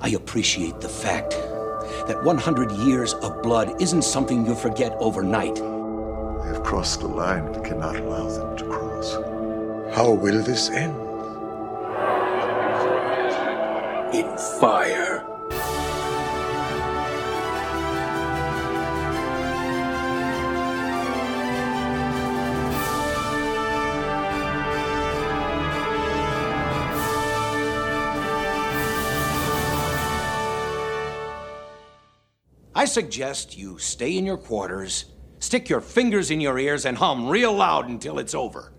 I appreciate the fact that 100 years of blood isn't something you forget overnight. They have crossed a line we cannot allow them to cross. How will this end? In fire. Suggest you stay in your quarters, stick your fingers in your ears, and hum real loud until it's over.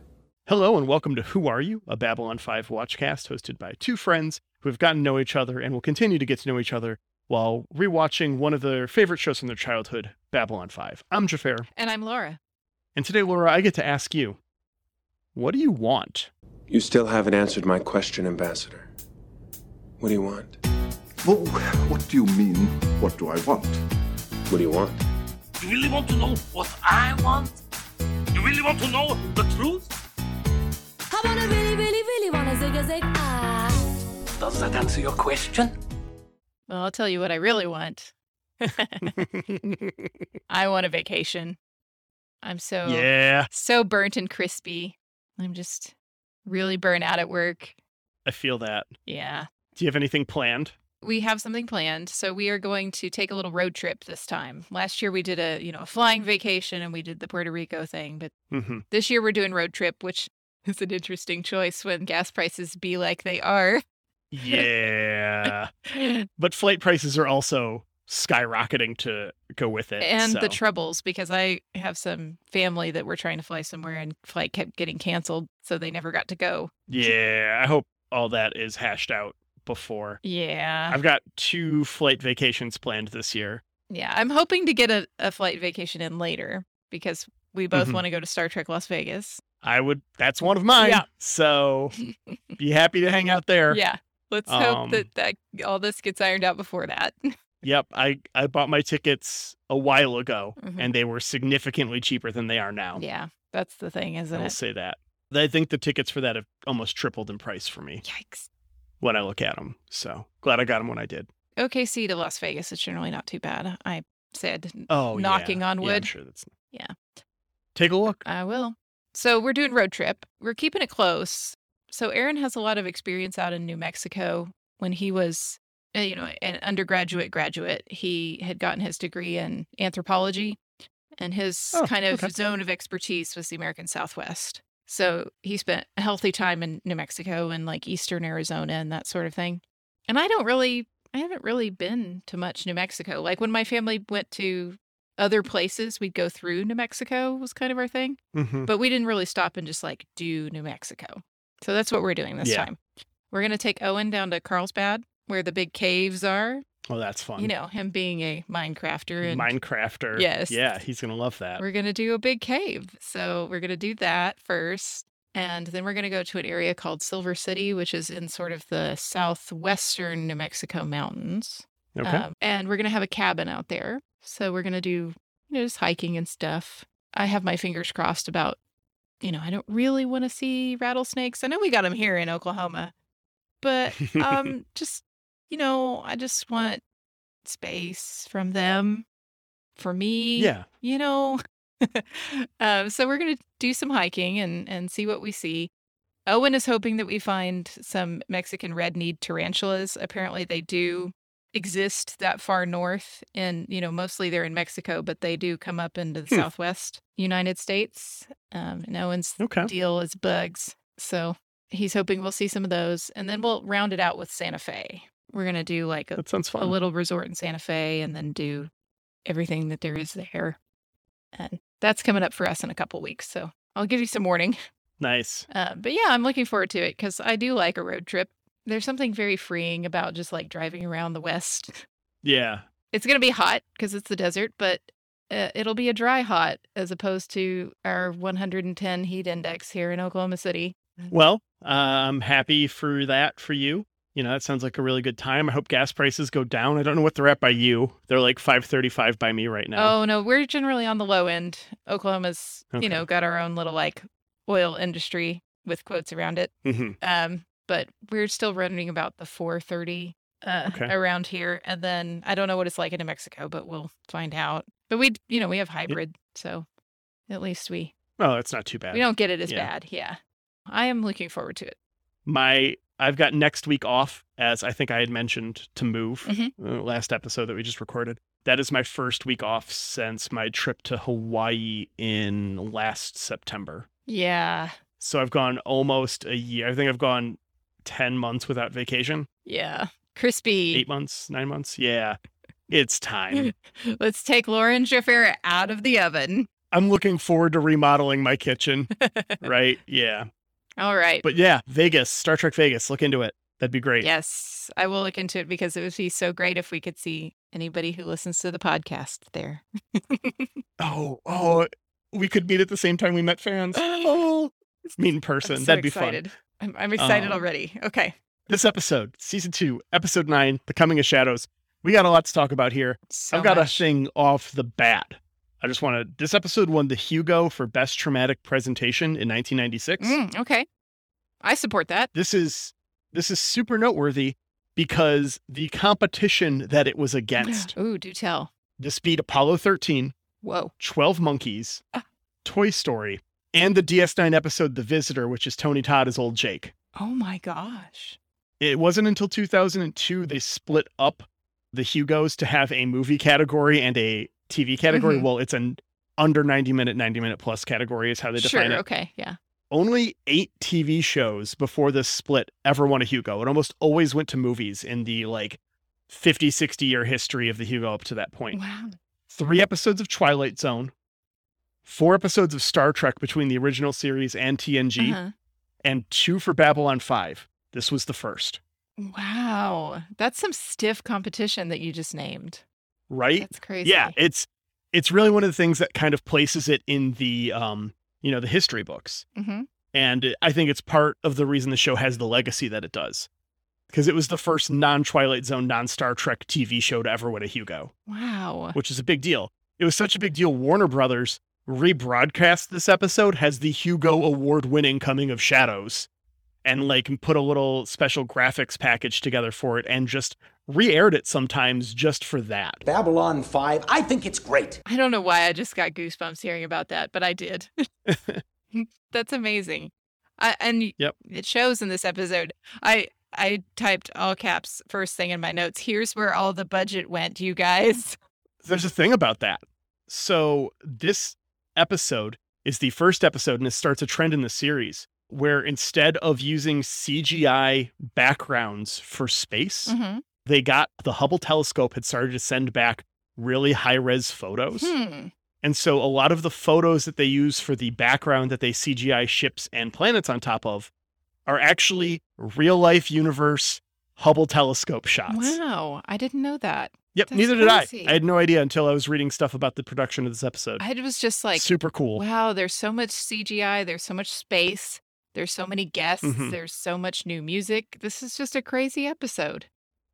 Hello and welcome to Who Are You, a Babylon 5 watchcast hosted by two friends who have gotten to know each other and will continue to get to know each other while rewatching one of their favorite shows from their childhood, Babylon 5. I'm Jafar, And I'm Laura. and today, Laura, I get to ask you, what do you want? You still haven't answered my question, Ambassador. What do you want? Well, what do you mean, what do I want? What do you want? You really want to know what I want? You really want to know the truth? I wanna really, really, really wanna zig a zig ah. Does that answer your question? Well, I'll tell you what I really want. I want a vacation. I'm so yeah, so burnt and crispy. I'm just really burnt out at work. I feel that. Yeah. Do you have anything planned? We have something planned. So we are going to take a little road trip this time. Last year we did a, you know, a flying vacation and we did the Puerto Rico thing, but hmm this year we're doing road trip, which is an interesting choice when gas prices be like they are. Yeah. but flight prices are also skyrocketing to go with it. and so. the troubles because I have some family that were trying to fly somewhere and flight kept getting canceled, so they never got to go. Yeah, I hope all that is hashed out before. Yeah. I've got two flight vacations planned this year. Yeah. I'm hoping to get a, a flight vacation in later because we both Mhm. want to go to Star Trek Las Vegas. I would that's one of mine. Yeah. So be happy to hang out there. Yeah. Let's Um, hope that, that all this gets ironed out before that. Yep. I, I bought my tickets a while ago Mhm. and they were significantly cheaper than they are now. yeah. That's the thing, isn't I will it? I'll say that. I think the tickets for that have almost tripled in price for me Yikes. When I look at them. So glad I got them when I did. OKC to Las Vegas is generally not too bad. I said Oh, knocking yeah. on Yeah, wood. sure that's. Yeah. Take a look. I will. So we're doing road trip. We're keeping it close. So Aaron has a lot of experience out in New Mexico. When he was, you know, an undergraduate graduate, he had gotten his degree in anthropology, and his Oh, kind of okay. zone of expertise was the American Southwest. So he spent a healthy time in New Mexico and like eastern Arizona and that sort of thing. And I don't really, I haven't really been to much New Mexico. Like when my family went to other places, we'd go through New Mexico was kind of our thing hmm but we didn't really stop and just like do New Mexico. So that's what we're doing this Yeah. time. We're going to take Owen down to Carlsbad where the big caves are. Oh, that's fun. You know, him being a Minecrafter and Minecrafter. Yes. Yeah, he's gonna love that. we're going to do a big cave. So we're going to do that first. And then we're going to go to an area called Silver City, which is in sort of the southwestern New Mexico mountains. Okay. Um, and we're going to have a cabin out there. So we're going to do you know, just hiking and stuff. I have my fingers crossed about, you know, I don't really want to see rattlesnakes. I know we got them here in Oklahoma, but um, just, you know, I just want space from them for me. yeah. You know, um, so we're going to do some hiking and, and see what we see. Owen is hoping that we find some Mexican red-kneed tarantulas. Apparently, they do exist that far north, and you know, mostly they're in Mexico, but they do come up into the Hmm. Southwest United States. Um, and Owen's Okay. deal is bugs, so he's hoping we'll see some of those, and then we'll round it out with Santa Fe. We're gonna do like a, That sounds fun. a little resort in Santa Fe, and then do everything that there is there, and that's coming up for us in a couple weeks. So I'll give you some warning. Nice. Uh, but yeah, I'm looking forward to it because I do like a road trip. There's something very freeing about just like driving around the West. Yeah. It's going to be hot because it's the desert, but uh, it'll be a dry hot as opposed to our 110 heat index here in Oklahoma City. Well, uh, I'm happy for that for you. You know, that sounds like a really good time. I hope gas prices go down. I don't know what they're at by you. They're like 535 by me right now. Oh, no, we're generally on the low end. Oklahoma's, Okay. you know, got our own little like oil industry with quotes around it. hmm Um, but we're still running about the 430 uh, Okay. around here, and then I don't know what it's like in New Mexico, but we'll find out. But we, you know, we have hybrid, so at least we Oh, that's not too bad. we don't get it as Yeah. bad. Yeah, I am looking forward to it. My I've got next week off, as I think I had mentioned to move Mhm. uh, last episode that we just recorded. That is my first week off since my trip to Hawaii in last September. Yeah, So I've gone almost a year. I think I've gone ten months without vacation. yeah, crispy. Eight months, nine months. Yeah, it's time. Let's take Lauren Jaffer out of the oven. I'm looking forward to remodeling my kitchen. right? Yeah. All right. But yeah, Vegas, Star Trek Vegas. Look into it. That'd be great. Yes, I will look into it because it would be so great if we could see anybody who listens to the podcast there. Oh, oh, we could meet at the same time we met fans. Oh, meet in person. So That'd be fun. I'm, I'm excited Um, already. Okay. This episode, season two, episode nine, The Coming of Shadows. We got a lot to talk about here. So I've got much. a thing off the bat. I just want to. This episode won the Hugo for Best Dramatic Presentation in 1996. Mm, okay. I support that. This is this is super noteworthy because the competition that it was against. Ooh, do tell. this beat Apollo 13, Whoa. 12 Monkeys, Ah. Toy Story, and the DS9 episode The Visitor, which is Tony Todd as old Jake. Oh my gosh. It wasn't until 2002 they split up the Hugos to have a movie category and a TV category. Mhm. Well, it's an under 90 minute, 90 minute plus category is how they Sure. define it. Sure. Okay. Yeah. Only eight TV shows before this split ever won a Hugo. It almost always went to movies in the like 50, 60 year history of the Hugo up to that point. Wow. Three episodes of Twilight Zone, four episodes of Star Trek between the original series and TNG, Uh-huh. and two for Babylon 5. This was the first, Wow. That's some stiff competition that you just named. Right? That's crazy. Yeah, it's it's really one of the things that kind of places it in the um, you know, the history books. hmm And I think it's part of the reason the show has the legacy that it does. Because it was the first non Twilight Zone, non Star Trek TV show to ever win a Hugo, Wow. which is a big deal. It was such a big deal. Warner Brothers rebroadcast this episode has the Hugo award winning Coming of Shadows and like put a little special graphics package together for it and just re aired it sometimes just for that. Babylon 5, I think it's great. I don't know why I just got goosebumps hearing about that, but I did. That's amazing. I, and Yep. it shows in this episode. I I typed all caps first thing in my notes. Here's where all the budget went, you guys. there's a thing about that. So this episode is the first episode, and it starts a trend in the series where instead of using CGI backgrounds for space, Mm-hmm. they got the Hubble telescope had started to send back really high res photos. Hmm. And so a lot of the photos that they use for the background that they CGI ships and planets on top of are actually real life universe Hubble telescope shots. Wow, I didn't know that. Yep, That's neither did I. crazy. I had no idea until I was reading stuff about the production of this episode. I was just like, Super cool. wow, there's so much CGI, there's so much space, there's so many guests, Mhm. there's so much new music. This is just a crazy episode.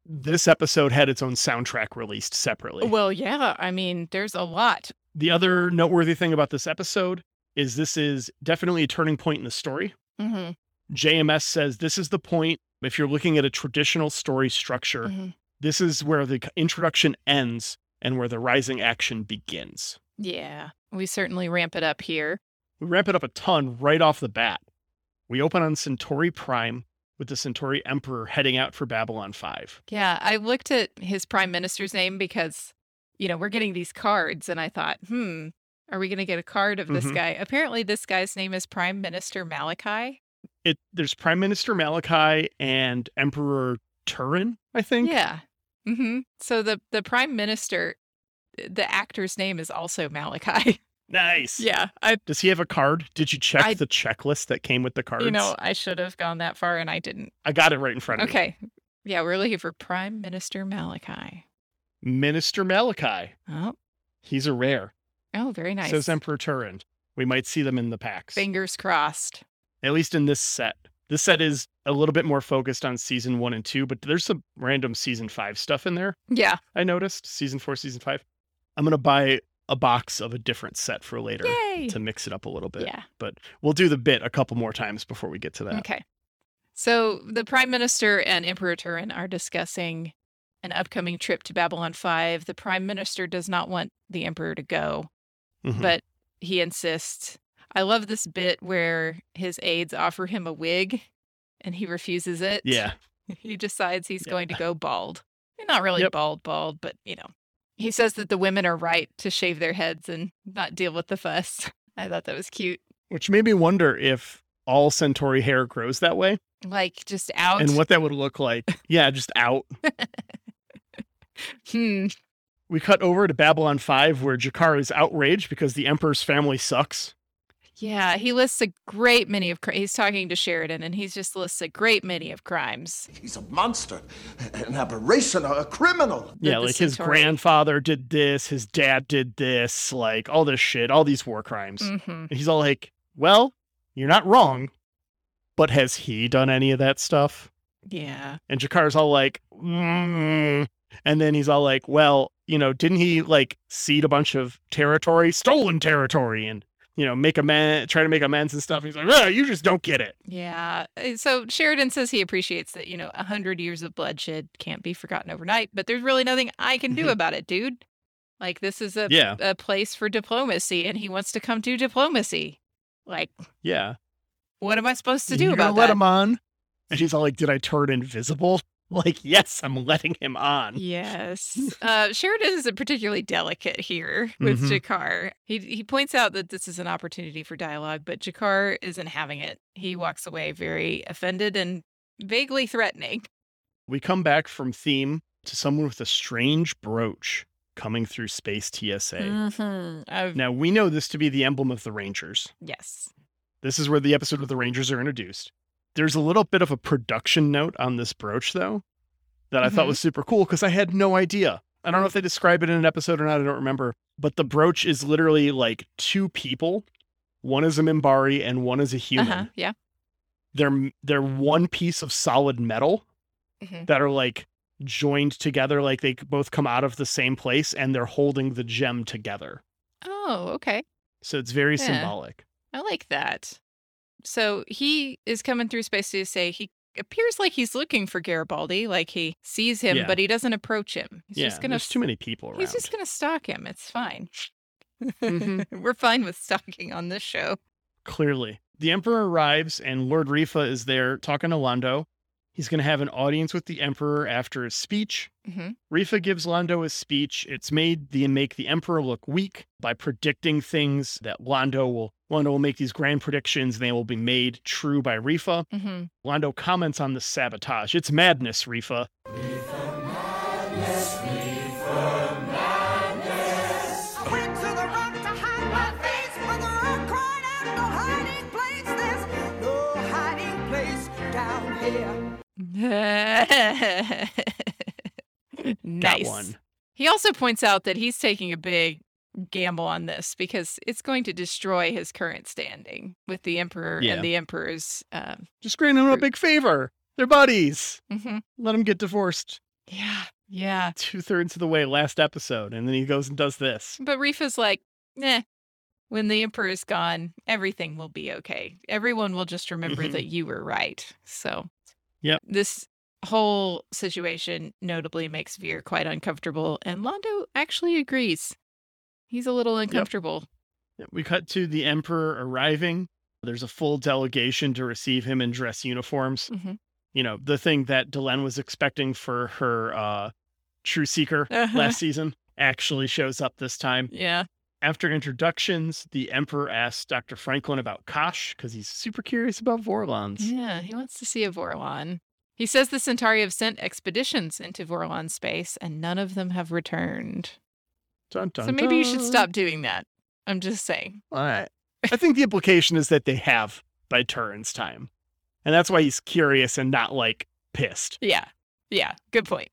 This episode had its own soundtrack released separately. Well, yeah, I mean, there's a lot. the other noteworthy thing about this episode is this is definitely a turning point in the story. hmm JMS says this is the point if you're looking at a traditional story structure, hmm this is where the introduction ends and where the rising action begins. Yeah, we certainly ramp it up here. We ramp it up a ton right off the bat. We open on Centauri Prime with the Centauri Emperor heading out for Babylon 5. Yeah, I looked at his prime minister's name because, you know, we're getting these cards, and I thought, hmm, are we going to get a card of this Mhm. guy? Apparently, this guy's name is Prime Minister Malachi. It there's Prime Minister Malachi and Emperor Turhan, I think. Yeah. hmm So the the prime minister, the actor's name is also Malachi. Nice. yeah, I Does he have a card? Did you check I- the checklist that came with the cards? you know I should have gone that far and I didn't. I got it right in front of me. Okay. Yeah, we're looking for Prime Minister Malachi. Minister Malachi. Oh, He's a rare. oh, very nice. Says Emperor Turhan. We might see them in the packs. Fingers crossed. At least in this set. This set is a little bit more focused on season one and two, but there's some random season five stuff in there. Yeah. I noticed. Season four, season five. I'm gonna buy a box of a different set for later Yay. to mix it up a little bit. Yeah. But we'll do the bit a couple more times before we get to that. Okay. So the Prime Minister and Emperor Turhan are discussing an upcoming trip to Babylon 5. The Prime Minister does not want the Emperor to go, Mhm. but he insists. I love this bit where his aides offer him a wig and he refuses it. yeah. He decides he's Yeah. going to go bald. Not really Yep. bald, bald, but you know. He says that the women are right to shave their heads and not deal with the fuss. I thought that was cute. Which made me wonder if all Centauri hair grows that way Like just out. and what that would look like. yeah, just out. Hmm. We cut over to Babylon 5 where G'Kar is outraged because the Emperor's family sucks. Yeah, he lists a great many of cri- he's talking to Sheridan and he's just lists a great many of crimes. He's a monster, an aberration, a criminal. Yeah, the like his grandfather did this, his dad did this, like all this shit, all these war crimes. hmm he's all like, well, you're not wrong, but has he done any of that stuff? Yeah. And G'Kar's all like, mm. and then he's all like, well, you know, didn't he like cede a bunch of territory, stolen territory, and you know, make amends, try to make amends and stuff? He's like, ah, you just don't get it. Yeah. Uh, So Sheridan says he appreciates that, you know, a hundred years of bloodshed can't be forgotten overnight, but there's really nothing I can do Mhm. about it, dude. Like this is a Yeah, a place for diplomacy and he wants to come do diplomacy. Like, yeah. what am I supposed to do You're about let that? him on? And she's all like, did I turn invisible? Like, yes, I'm letting him on. Yes. Uh, Sheridan isn't particularly delicate here with Mhm. G'Kar. He he points out that this is an opportunity for dialogue, but G'Kar isn't having it. He walks away very offended and vaguely threatening. We come back from theme to someone with a strange brooch coming through space TSA. Mm-hmm. Now, we know this to be the emblem of the Rangers. yes. This is where the episode with the Rangers are introduced. There's a little bit of a production note on this brooch, though, that I thought Mhm. was super cool because I had no idea. I don't know if they describe it in an episode or not. I don't remember. But the brooch is literally like two people. One is a Minbari and one is a human. Uh-huh. Yeah. They're they're one piece of solid metal Mhm. that are like joined together, like they both come out of the same place, and they're holding the gem together. Oh, okay. So it's very Yeah. symbolic. I like that. So he is coming through space to say he appears like he's looking for Garibaldi, like he sees him, Yeah. but he doesn't approach him. He's yeah, just gonna there's too many people around. He's just gonna stalk him. It's fine. Mhm. We're fine with stalking on this show. Clearly. The Emperor arrives and Lord Refa is there talking to Londo. He's going to have an audience with the Emperor after his speech. hmm Refa gives Londo his speech. It's made the make the Emperor look weak by predicting things that Londo will Londo will make these grand predictions and they will be made true by Refa. hmm Londo comments on the sabotage. It's madness, Refa. I went to the rock to hide my face, but the rock cried out, no hiding place. There's no hiding place down here. nice. One. He also points out that he's taking a big gamble on this because it's going to destroy his current standing with the emperor Yeah. and the emperor's. Um, Just grant him a big favor. They're buddies. mhm. Let him get divorced Yeah, yeah. two thirds of the way last episode. And then he goes and does this. But Refa's like, nah. When the emperor is gone, everything will be okay. Everyone will just remember Mhm. that you were right. So, Yep. This whole situation notably makes Vir quite uncomfortable, and Londo actually agrees. He's a little uncomfortable. Yeah, We cut to the Emperor arriving. There's a full delegation to receive him in dress uniforms. Mhm. You know, the thing that Delenn was expecting for her uh, True Seeker Uh-huh. last season actually shows up this time. Yeah. After introductions, the Emperor asks Dr. Franklin about Kosh because he's super curious about Vorlons. Yeah, he wants to see a Vorlon. He says the Centauri have sent expeditions into Vorlon space, and none of them have returned. Dun, dun, so maybe you should stop doing that. I'm just saying. All right. I think the implication is that they have by Turhan's time. And that's why he's curious and not like pissed. Yeah. Yeah. Good point.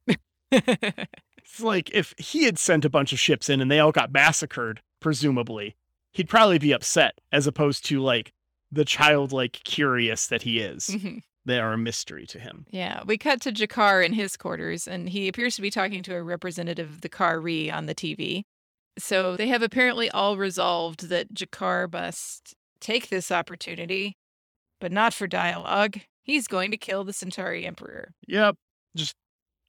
It's like if he had sent a bunch of ships in and they all got massacred, presumably, he'd probably be upset as opposed to like the childlike curious that he is. Mhm. They are a mystery to him. Yeah, we cut to G'Kar in his quarters, and he appears to be talking to a representative of the Kha'Ri on the TV. So they have apparently all resolved that G'Kar must take this opportunity, but not for dialogue. He's going to kill the Centauri Emperor. Yep. Just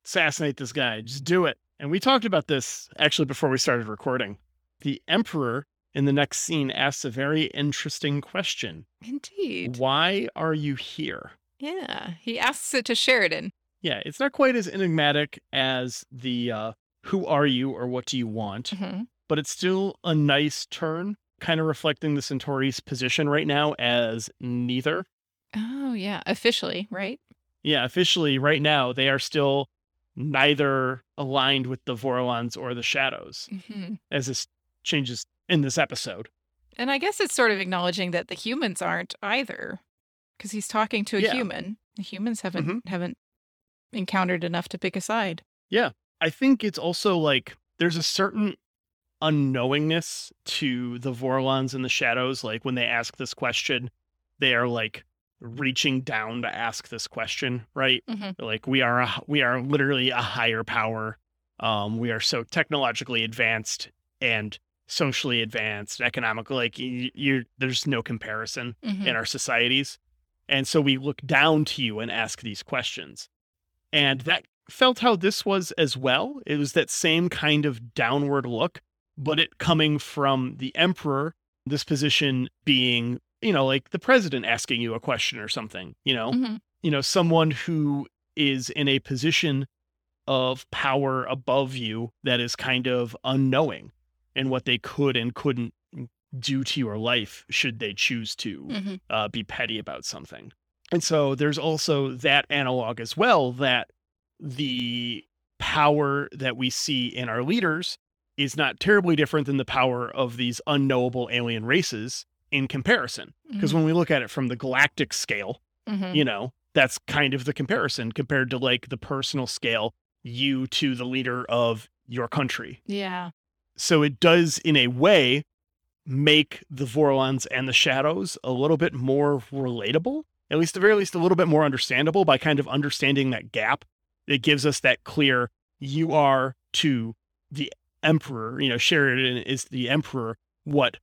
assassinate this guy. Just do it. And we talked about this actually before we started recording. The Emperor in the next scene asks a very interesting question Indeed. Why are you here? Yeah. He asks it to Sheridan. Yeah, it's not quite as enigmatic as the uh, who are you or what do you want, Mhm. but it's still a nice turn, kind of reflecting the Centauri's position right now as neither. Oh, yeah. Officially, right? Yeah, officially, right now, they are still neither aligned with the Vorlons or the Shadows, hmm as this changes in this episode. And I guess it's sort of acknowledging that the humans aren't either, because he's talking to a Yeah. human. The humans haven't Mhm. haven't encountered enough to pick a side. Yeah, I think it's also like there's a certain unknowingness to the Vorlons and the Shadows. Like when they ask this question, they are like reaching down to ask this question, right? Mhm. Like we are, a, we are literally a higher power. Um, we are so technologically advanced and socially advanced, economically. Like you, there's no comparison Mhm. in our societies. And so we look down to you and ask these questions. And that felt how this was as well. It was that same kind of downward look, but it coming from the emperor, this position being, you know, like the president asking you a question or something, you know, Mhm. you know, someone who is in a position of power above you that is kind of unknowing in what they could and couldn't do to your life should they choose to Mhm. uh, be petty about something. And so there's also that analog as well that the power that we see in our leaders is not terribly different than the power of these unknowable alien races in comparison. Because when we look at it from the galactic scale, Mhm. you know, that's kind of the comparison compared to like the personal scale, you to the leader of your country. Yeah. So it does, in a way, make the Vorlons and the Shadows a little bit more relatable, at least, at the very least, a little bit more understandable by kind of understanding that gap. It gives us that clear you are to the Emperor, you know, Sheridan is the Emperor, what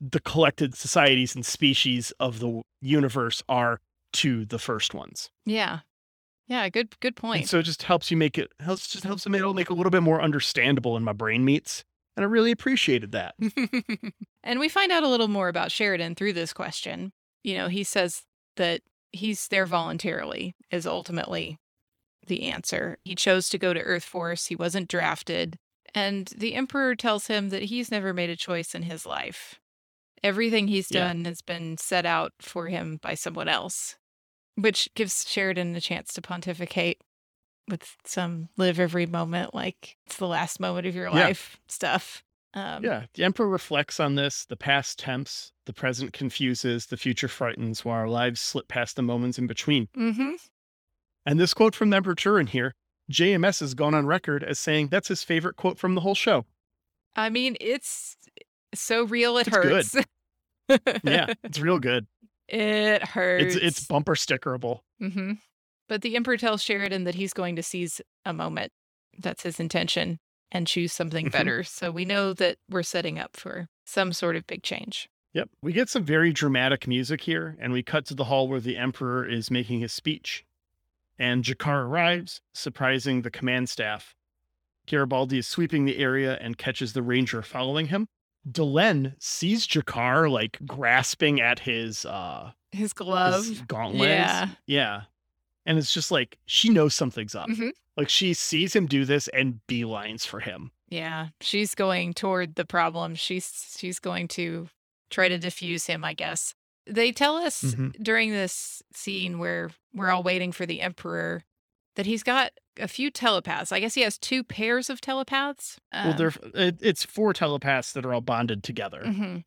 the collected societies and species of the universe are to the first ones. Yeah. Yeah. Good. Good And point. so it just helps you make it helps just helps them it'll make it a little bit more understandable in my brain meets. And I really appreciated that. and we find out a little more about Sheridan through this question. You know, he says that he's there voluntarily is ultimately the answer. He chose to go to Earth Force. He wasn't drafted. And the Emperor tells him that he's never made a choice in his life. Everything he's Yeah. done has been set out for him by someone else, which gives Sheridan a chance to pontificate with some live every moment like it's the last moment of your Yeah. life stuff. Um, Yeah, the Emperor reflects on this. The past tempts, the present confuses, the future frightens, while our lives slip past the moments in between. Mm-hmm. And this quote from the Emperor Turhan here, JMS has gone on record as saying that's his favorite quote from the whole show. I mean, it's so real it It's good. hurts. Yeah, it's real good. it hurts. It's it's bumper stickerable. hmm But the Emperor tells Sheridan that he's going to seize a moment. That's his intention and choose something Mhm. better. So we know that we're setting up for some sort of big change. Yep. We get some very dramatic music here, and we cut to the hall where the Emperor is making his speech. And G'Kar arrives, surprising the command staff. Garibaldi is sweeping the area and catches the ranger following him. Delenn sees G'Kar like grasping at his uh His glove. his gauntlets. Yeah. Yeah. And it's just like she knows something's up. Mhm. Like she sees him do this and beelines for him. Yeah. She's going toward the problem. She's she's going to try to diffuse him, I guess. They tell us Mhm. during this scene where we're all waiting for the Emperor that he's got a few telepaths. I guess he has two pairs of telepaths. well, Um, they're it, it's four telepaths that are all bonded together. mhm.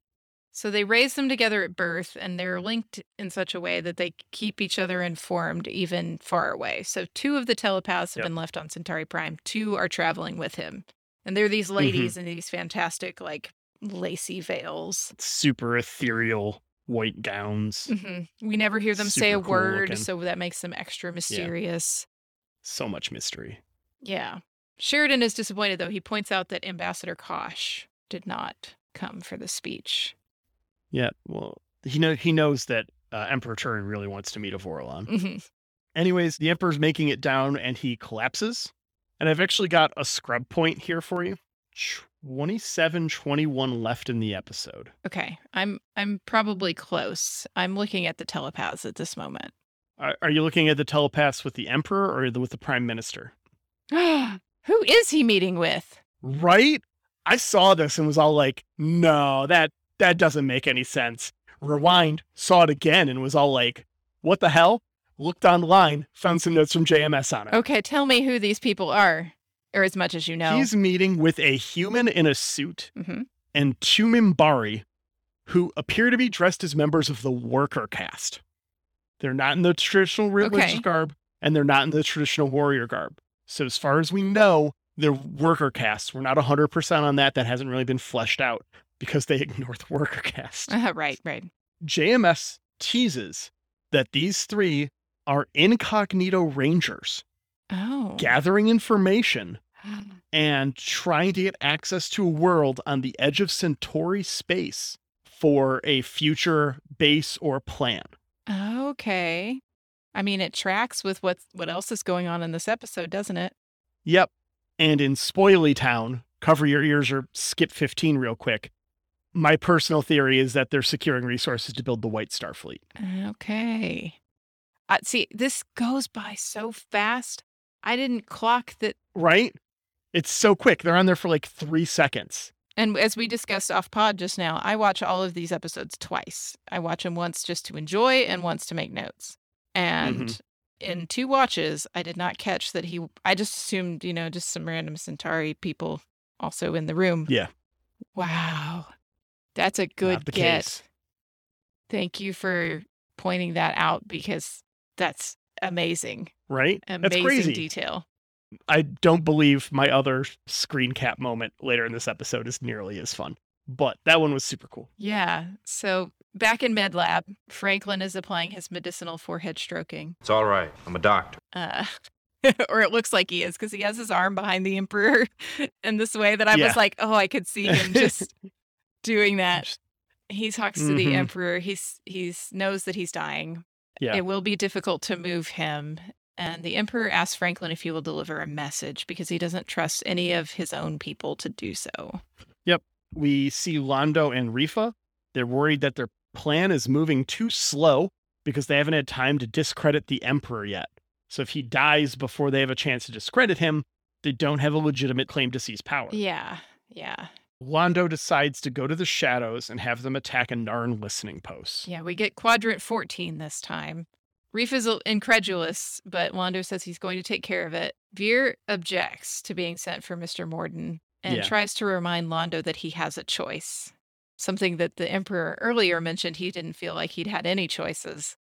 So they raise them together at birth and they're linked in such a way that they keep each other informed even far away. So two of the telepaths have Yep. been left on Centauri Prime, two are traveling with him. And they're these ladies in these fantastic, like lacy veils. Super ethereal white gowns. hmm We never hear them say a cool word, looking. so that makes them extra mysterious. So much mystery. Yeah. Sheridan is disappointed, though. He points out that Ambassador Kosh did not come for the speech. Yeah, well, he know he knows that uh, Emperor Turhan really wants to meet a Vorlon. hmm Anyways, the Emperor's making it down and he collapses. And I've actually got a scrub point here for you. 27 21 left in the episode. Okay, I'm I'm probably close. I'm looking at the telepaths at this moment. Are, are you looking at the telepaths with the Emperor or the, with the Prime Minister? Who is he meeting with? Right? I saw this and was all like, no, that that doesn't make any sense. Rewind, saw it again and was all like, what the hell? Looked online, found some notes from JMS on it. Okay, tell me who these people are, or as much as you know. He's meeting with a human in a suit hmm and two Minbari who appear to be dressed as members of the worker caste. They're not in the traditional religious Okay. garb and they're not in the traditional warrior garb. So, as far as we know, they're worker caste. We're not 100% on that. That hasn't really been fleshed out because they ignore the worker caste. Uh, right, right. JMS teases that these three are incognito rangers Oh. gathering information and trying to get access to a world on the edge of Centauri space for a future base or plan. Okay. I mean, it tracks with what what else is going on in this episode, doesn't it? Yep. And in Spoily Town, cover your ears or skip 15 real quick. My personal theory is that they're securing resources to build the White Star Fleet. Okay. Uh, see, this goes by so fast. I didn't clock that. Right? It's so quick. They're on there for like three seconds. And as we discussed off pod just now, I watch all of these episodes twice. I watch them once just to enjoy and once to make notes. And in two watches, I did not catch that he. I just assumed, you know, just some random Centauri people also in the room. Yeah. Wow. That's a good Not the get. case. Thank you for pointing that out because that's amazing. Right? That's Amazing crazy. detail. I don't believe my other screen cap moment later in this episode is nearly as fun. But that one was super cool. Yeah. So back in med lab, Franklin is applying his medicinal forehead stroking. It's all right. I'm a doctor. Uh, or it looks like he is because he has his arm behind the emperor in this way that I Yeah. was like, oh, I could see him just doing that. He talks to the Mhm. emperor. He's he's knows that he's dying. Yeah. It will be difficult to move him. And the emperor asks Franklin if he will deliver a message because he doesn't trust any of his own people to do so. Yep. We see Londo and Refa. They're worried that their plan is moving too slow because they haven't had time to discredit the Emperor yet. So if he dies before they have a chance to discredit him, they don't have a legitimate claim to seize power. Yeah. Yeah. Londo decides to go to the shadows and have them attack a Narn listening post. Yeah, we get quadrant 14 this time. Reef is incredulous, but Londo says he's going to take care of it. Vir objects to being sent for Mr. Morden and Yeah. tries to remind Londo that he has a choice. Something that the Emperor earlier mentioned he didn't feel like he'd had any choices.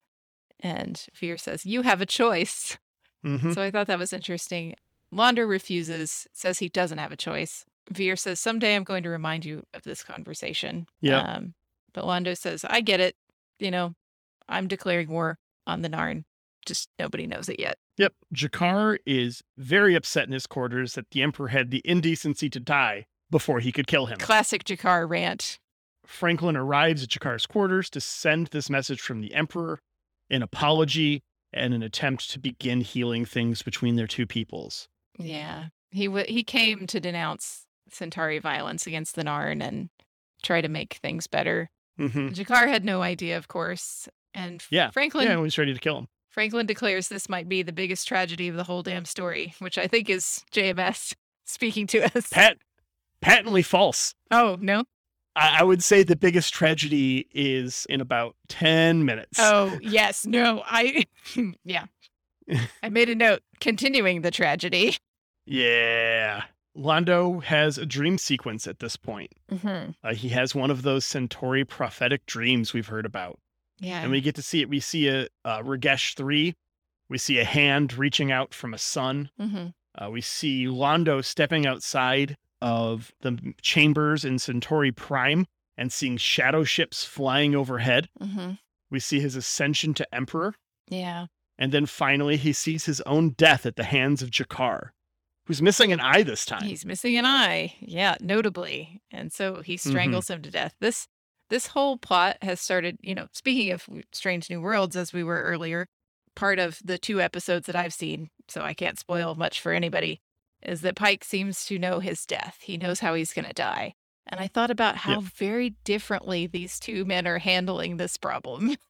And Vir says, You have a choice. Mhm. So I thought that was interesting. Londo refuses, says he doesn't have a choice. Vir says, Someday I'm going to remind you of this conversation. Yeah. Um, but Londo says, I get it. You know, I'm declaring war on the Narn. Just nobody knows it yet. Yep. G'Kar is very upset in his quarters that the Emperor had the indecency to die before he could kill him. Classic G'Kar rant. Franklin arrives at G'Kar's quarters to send this message from the Emperor, an apology, and an attempt to begin healing things between their two peoples. Yeah. He w- he came to denounce Centauri violence against the Narn and try to make things better. Mm-hmm. G'Kar had no idea, of course. And Yeah. Franklin Yeah, he's ready to kill him. Franklin declares this might be the biggest tragedy of the whole damn story, which I think is JMS speaking to us. Pat, patently false. oh, no? I, I would say the biggest tragedy is in about 10 minutes. Oh, yes. No, I, yeah. I made a note continuing the tragedy. Yeah. Londo has a dream sequence at this point. Mm-hmm. Uh, he has one of those Centauri prophetic dreams we've heard about. Yeah. and we get to see it. We see a uh, Ragesh three. We see a hand reaching out from a sun. mm-hmm. Uh, we see Londo stepping outside of the chambers in Centauri Prime and seeing shadow ships flying overhead. Mm-hmm. We see his ascension to Emperor, Yeah. and then finally he sees his own death at the hands of G'Kar, who's missing an eye this time. He's missing an eye. Yeah, notably. And so he Mm-hmm. strangles him to death. This this whole plot has started, you know, speaking of Strange New Worlds as we were earlier, part of the two episodes that I've seen, so I can't spoil much for anybody, is that Pike seems to know his death. He knows how he's going to die. And I thought about how very differently these two men are handling this problem.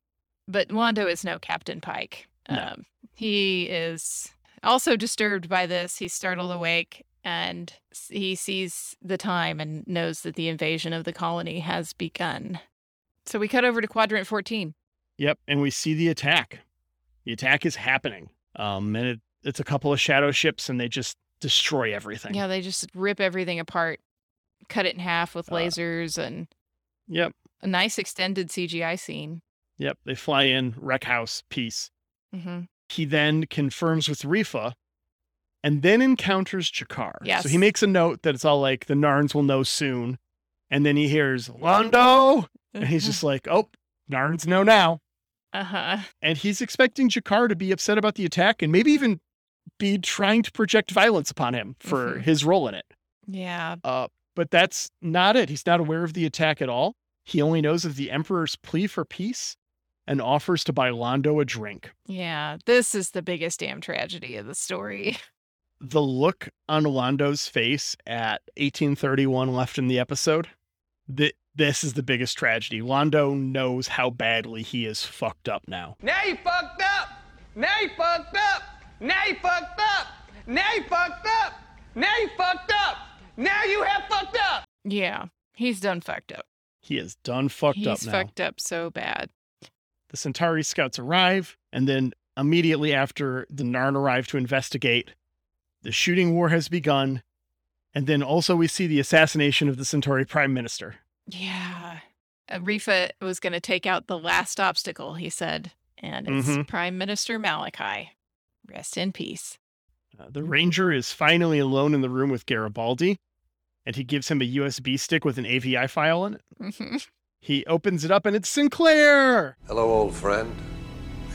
But Londo is no Captain Pike. No. Um, he is also disturbed by this. He's startled awake and he sees the time and knows that the invasion of the colony has begun. So we cut over to Quadrant 14. Yep, and we see the attack. The attack is happening. Um, and it, it's a couple of shadow ships, and they just destroy everything. Yeah, they just rip everything apart, cut it in half with Uh, lasers, and Yep, a nice extended CGI scene. yep. They fly in, wreck house, peace. hmm He then confirms with Refa, and then encounters G'Kar. So he makes a note that it's all like the Narns will know soon, and then he hears Londo, and he's just like, "Oh, Narns know now." uh huh. and he's expecting G'Kar to be upset about the attack and maybe even be trying to project violence upon him for Mhm. his role in it. Yeah. Uh, but that's not it. He's not aware of the attack at all. He only knows of the Emperor's plea for peace and offers to buy Londo a drink. Yeah. This is the biggest damn tragedy of the story. The look on Londo's face at 1831 left in the episode, th- this is the biggest tragedy. Londo knows how badly he is fucked up now. Now you fucked up. Now you fucked up. Now you fucked up. Now you fucked up. Now you fucked up. Now you have fucked up. Yeah. He's done fucked up. He is done fucked He's up now. He's fucked up so bad. The Centauri scouts arrive, and then immediately after the Narn arrive to investigate, the shooting war has begun. And then also we see the assassination of the Centauri Prime Minister. Yeah. Uh, Refa was going to take out the last obstacle, he said. And it's Mhm. Prime Minister Malachi. Rest in peace. Uh, the Ranger is finally alone in the room with Garibaldi, and he gives him a USB stick with an AVI file in it. Mhm. He opens it up, and it's Sinclair! Hello, old friend.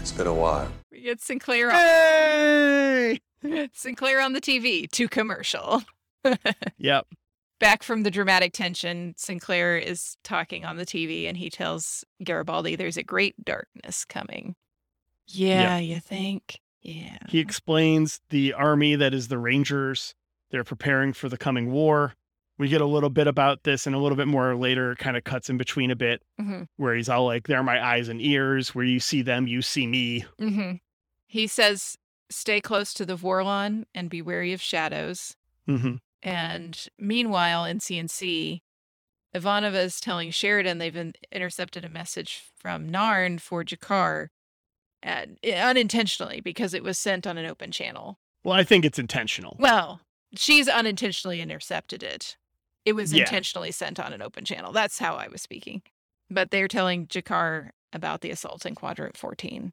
It's been a while. we get Sinclair on, Hey! Sinclair on the TV to commercial. Yep. Back from the dramatic tension, Sinclair is talking on the TV and he tells Garibaldi there's a great darkness coming. Yeah, you think? Yeah. He explains the army that is the Rangers. They're preparing for the coming war. We get a little bit about this and a little bit more later, kind of cuts in between a bit, hmm where he's all like, They're my eyes and ears. Where you see them, you see me. hmm He says, stay close to the Vorlon and be wary of shadows. hmm And meanwhile, in CNC, Ivanova is telling Sheridan they've in- intercepted a message from Narn for G'Kar and, unintentionally because it was sent on an open channel. Well, I think it's intentional. Well, she's unintentionally intercepted it. It was Yeah. intentionally sent on an open channel. That's how I was speaking. But they're telling G'Kar about the assault in Quadrant 14.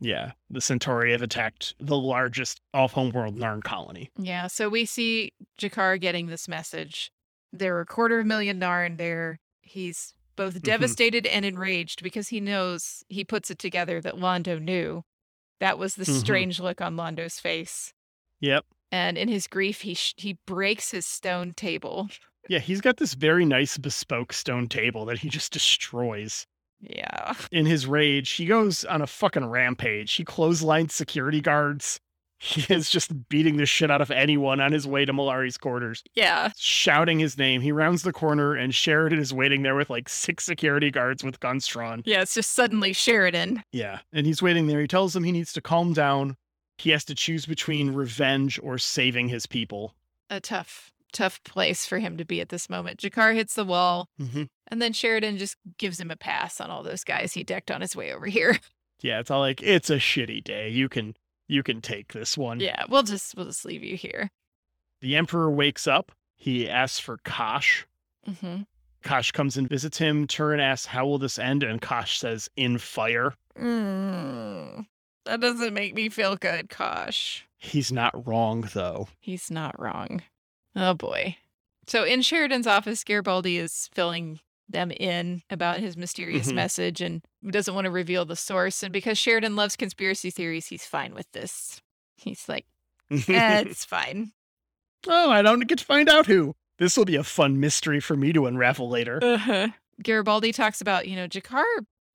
Yeah. The Centauri have attacked the largest off homeworld Narn colony. Yeah, so we see G'Kar getting this message. There are a quarter of a million Narn there. He's both devastated and enraged because he knows he puts it together that Londo knew. That was the Mhm. strange look on Londo's face. Yep. And in his grief, he sh- he breaks his stone table. Yeah, he's got this very nice bespoke stone table that he just destroys. Yeah. In his rage, he goes on a fucking rampage. He clotheslines security guards. He is just beating the shit out of anyone on his way to Mollari's quarters, Yeah. shouting his name. He rounds the corner, and Sheridan is waiting there with like six security guards with guns drawn. Yeah, it's just suddenly Sheridan. Yeah, and he's waiting there. He tells him he needs to calm down. He has to choose between revenge or saving his people. A tough, tough place for him to be at this moment. G'Kar hits the wall, Mm-hmm. and then Sheridan just gives him a pass on all those guys he decked on his way over here. Yeah, it's all like it's a shitty day. You can you can take this one. Yeah, we'll just we'll just leave you here. The emperor wakes up. He asks for Kosh. hmm Kosh comes and visits him. Turhan asks, "How will this end?" And Kosh says, "In fire." Mm, that doesn't make me feel good, Kosh. He's not wrong though. He's not wrong. Oh boy. So in Sheridan's office, Garibaldi is filling them in about his mysterious Mhm. message and doesn't want to reveal the source. And because Sheridan loves conspiracy theories, he's fine with this. He's like, eh, it's fine. oh, I don't get to find out who. This will be a fun mystery for me to unravel later. Uh-huh. Garibaldi talks about, you know, G'Kar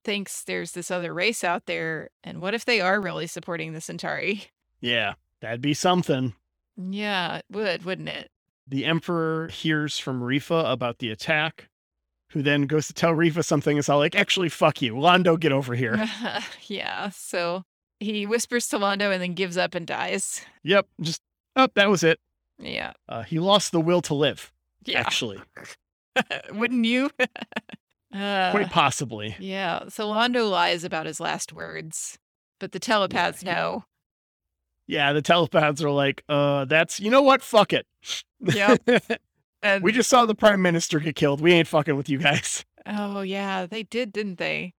thinks there's this other race out there. And what if they are really supporting the Centauri? Yeah, that'd be something. Yeah, it would, wouldn't it? The Emperor hears from Refa about the attack, who then goes to tell Refa something. It's all like, actually, fuck you. Londo, get over here. yeah. So he whispers to Londo and then gives up and dies. yep, just, oh, that was it. Yeah. Uh, he lost the will to live, Yeah. actually. Wouldn't you? uh, Quite possibly. yeah. So Londo lies about his last words, but the telepaths know. Yeah, the telepaths are like, uh, that's, you know what? Fuck it. Yeah. And we just saw the prime minister get killed. We ain't fucking with you guys. Oh yeah, they did, didn't they?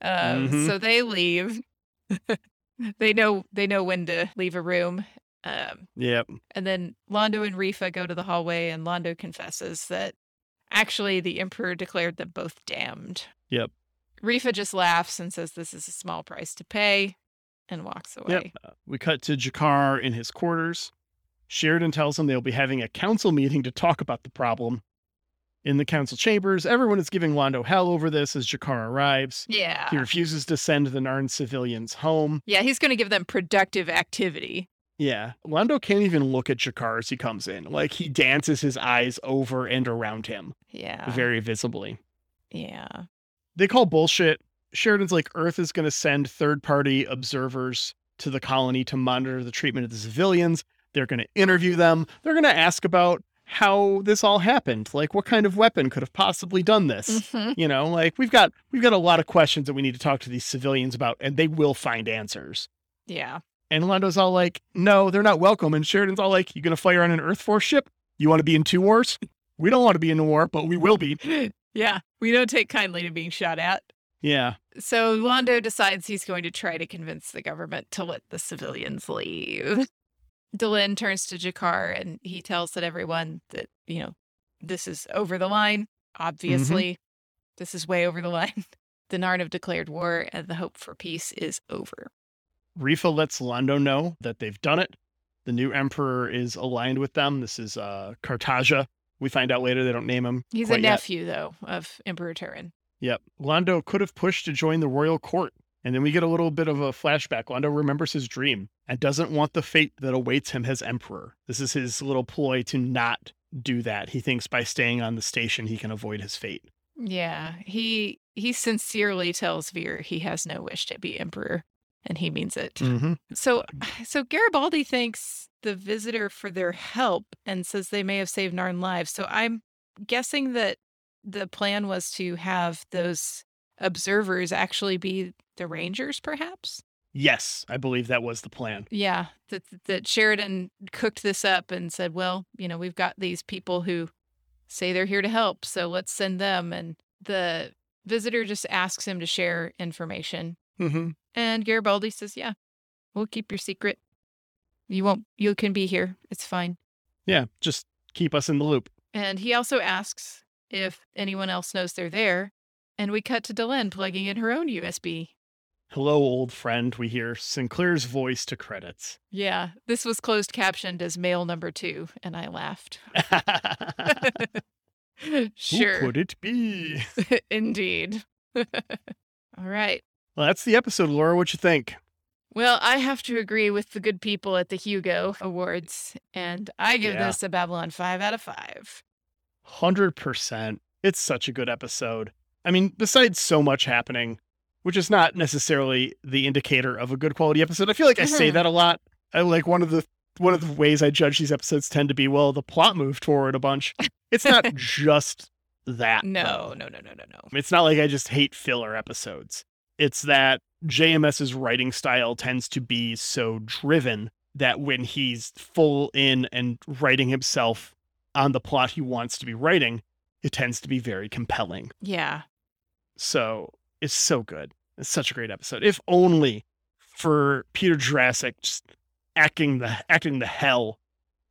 Um, Mhm. So they leave. they know they know when to leave a room. Um, Yep. and then Londo and Refa go to the hallway, and Londo confesses that actually the Emperor declared them both damned. Yep. Refa just laughs and says this is a small price to pay, and walks away. Yep. Uh, we cut to G'Kar in his quarters. Sheridan tells him they'll be having a council meeting to talk about the problem. In the council chambers, everyone is giving Londo hell over this as G'Kar arrives. Yeah. He refuses to send the Narn civilians home. Yeah, he's going to give them productive activity. Yeah. Londo can't even look at G'Kar as he comes in. Like he dances his eyes over and around him Yeah. very visibly. yeah. They call bullshit. Sheridan's like Earth is going to send third party observers to the colony to monitor the treatment of the civilians. They're going to interview them. They're going to ask about how this all happened. Like what kind of weapon could have possibly done this? Mhm. You know, like we've got we've got a lot of questions that we need to talk to these civilians about and they will find answers. Yeah. And Londo's all like, "No, they're not welcome." And Sheridan's all like, You're going to fire on an Earth Force ship? You want to be in two wars? We don't want to be in a war, but we will be." Yeah. We don't take kindly to being shot at. Yeah. So Londo decides he's going to try to convince the government to let the civilians leave. Delenn turns to G'Kar and he tells that everyone that, you know, this is over the line. Obviously, this is way over the line. The Narn have declared war and the hope for peace is over. Refa lets Londo know that they've done it. The new emperor is aligned with them. This is uh Cartagia. We find out later they don't name him. He's a quite yet. nephew, though, of Emperor Turhan. Yep. Londo could have pushed to join the royal court. And then we get a little bit of a flashback. Londo remembers his dream and doesn't want the fate that awaits him as emperor. This is his little ploy to not do that. He thinks by staying on the station he can avoid his fate. Yeah, he he sincerely tells Vir he has no wish to be emperor, and he means it. Mm-hmm. So, so Garibaldi thanks the visitor for their help and says they may have saved Narn lives. So I'm guessing that the plan was to have those observers actually be the Rangers, perhaps. Yes, I believe that was the plan. Yeah, that that Sheridan cooked this up and said, "Well, you know, we've got these people who say they're here to help, so let's send them." And the visitor just asks him to share information, Mm-hmm. and Garibaldi says, "Yeah, we'll keep your secret. You won't. You can be here. It's fine." Yeah, just keep us in the loop. And he also asks if anyone else knows they're there, and we cut to Delenn plugging in her own USB. Hello, old friend. We hear Sinclair's voice to credits. Yeah, this was closed captioned as male number two, and I laughed. sure. Who could it be? Indeed. All right. Well, that's the episode, Laura. What you think? Well, I have to agree with the good people at the Hugo Awards, and I give Yeah. this a Babylon 5 out of 5. Hundred percent. It's such a good episode. I mean, besides so much happening, which is not necessarily the indicator of a good quality episode. I feel like I say Mhm. that a lot. I like one of the one of the ways I judge these episodes tend to be well, the plot moved forward a bunch. It's not just that. No, though. no, no, no, no, no. It's not like I just hate filler episodes. It's that JMS's writing style tends to be so driven that when he's full in and writing himself on the plot he wants to be writing, it tends to be very compelling. Yeah. So it's so good. It's such a great episode. If only for Peter Jurasik just acting the acting the hell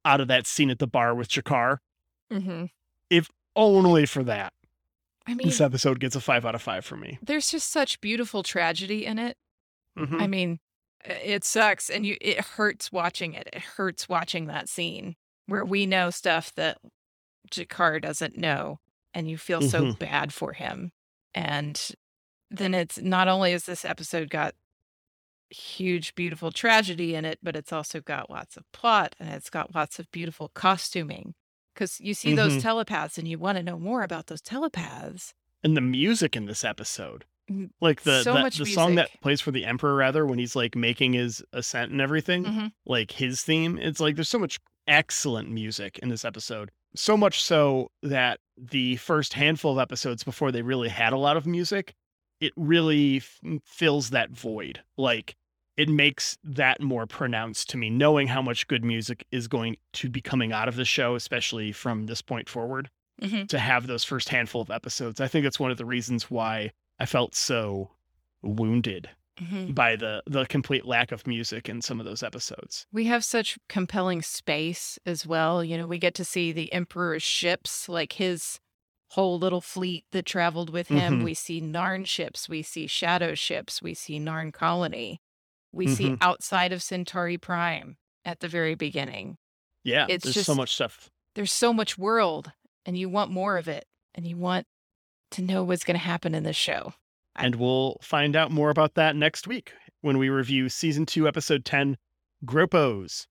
out of that scene at the bar with G'Kar. hmm If Only for that. I mean, This episode gets a five out of five for me. there's just such beautiful tragedy in it. Mhm. I mean, it sucks and you it hurts watching it. It hurts watching that scene where we know stuff that G'Kar doesn't know and you feel so Mhm. bad for him. And then it's not only has this episode got huge, beautiful tragedy in it, but it's also got lots of plot and it's got lots of beautiful costuming. Because you see Mhm. those telepaths and you want to know more about those telepaths. And the music in this episode. Mm, Like the so the, song that plays for the Emperor rather when he's like making his ascent and everything. Mhm. like his theme. It's like there's so much excellent music in this episode. So much so that the first handful of episodes before they really had a lot of music, it really f- fills that void. Like it makes that more pronounced to me, knowing how much good music is going to be coming out of the show, especially from this point forward. Mhm. To have those first handful of episodes, I think it's one of the reasons why I felt so wounded Mhm. by the the complete lack of music in some of those episodes. We have such compelling space as well. You know, we get to see the Emperor's ships, like his whole little fleet that traveled with him. Mhm. We see Narn ships, we see Shadow ships, we see Narn Colony. We see Mhm. outside of Centauri Prime at the very beginning. Yeah, It's there's so much stuff. There's so much world, and you want more of it, and you want to know what's going to happen in this show. And we'll find out more about that next week when we review season two, episode 10 Gropos.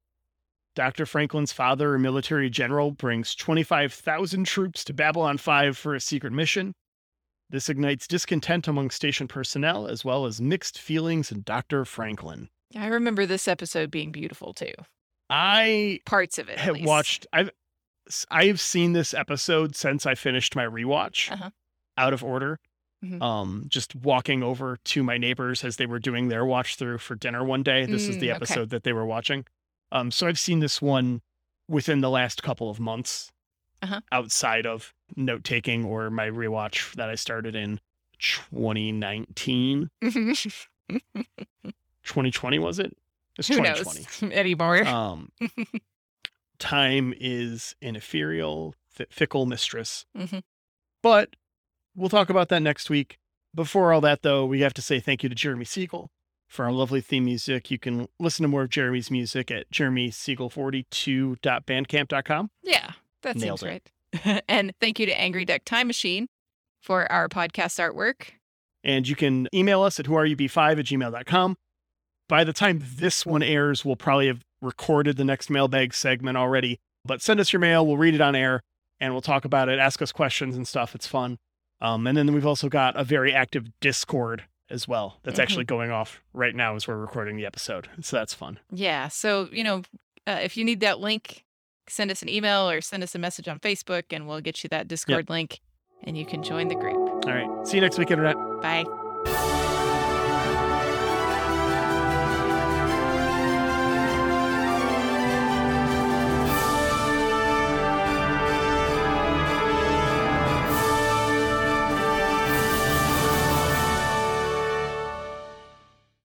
Dr. Franklin's father, a military general, brings 25,000 troops to Babylon 5 for a secret mission. This ignites discontent among station personnel as well as mixed feelings in Dr. Franklin. I remember this episode being beautiful too. I Parts of it. have watched I've I've seen this episode since I finished my rewatch Uh-huh. out of order. Mhm. Um just walking over to my neighbors as they were doing their watch through for dinner one day. This is Mm, the okay. episode that they were watching. Um so I've seen this one within the last couple of months. Uh-huh. Outside of note taking or my rewatch that I started in 2019. 2020 was it? It's Who 2020. knows anymore? Um, time is an ethereal, fi- fickle mistress. Mhm. But we'll talk about that next week. Before all that, though, we have to say thank you to Jeremy Siegel for our lovely theme music. You can listen to more of Jeremy's music at jeremysiegel42.bandcamp.com. Yeah, that Nailed seems right. and thank you to Angry Duck Time Machine for our podcast artwork. And you can email us at whoareyoub5 at gmail.com. By the time this one airs, we'll probably have recorded the next mailbag segment already. But send us your mail, we'll read it on air, and we'll talk about it, ask us questions and stuff. It's fun. Um, and then we've also got a very active Discord as well that's Mhm. actually going off right now as we're recording the episode. So that's fun. Yeah, so you know, uh, if you need that link, send us an email or send us a message on Facebook, and we'll get you that Discord link, and you can join the group. All right. See you next week, Internet. Bye.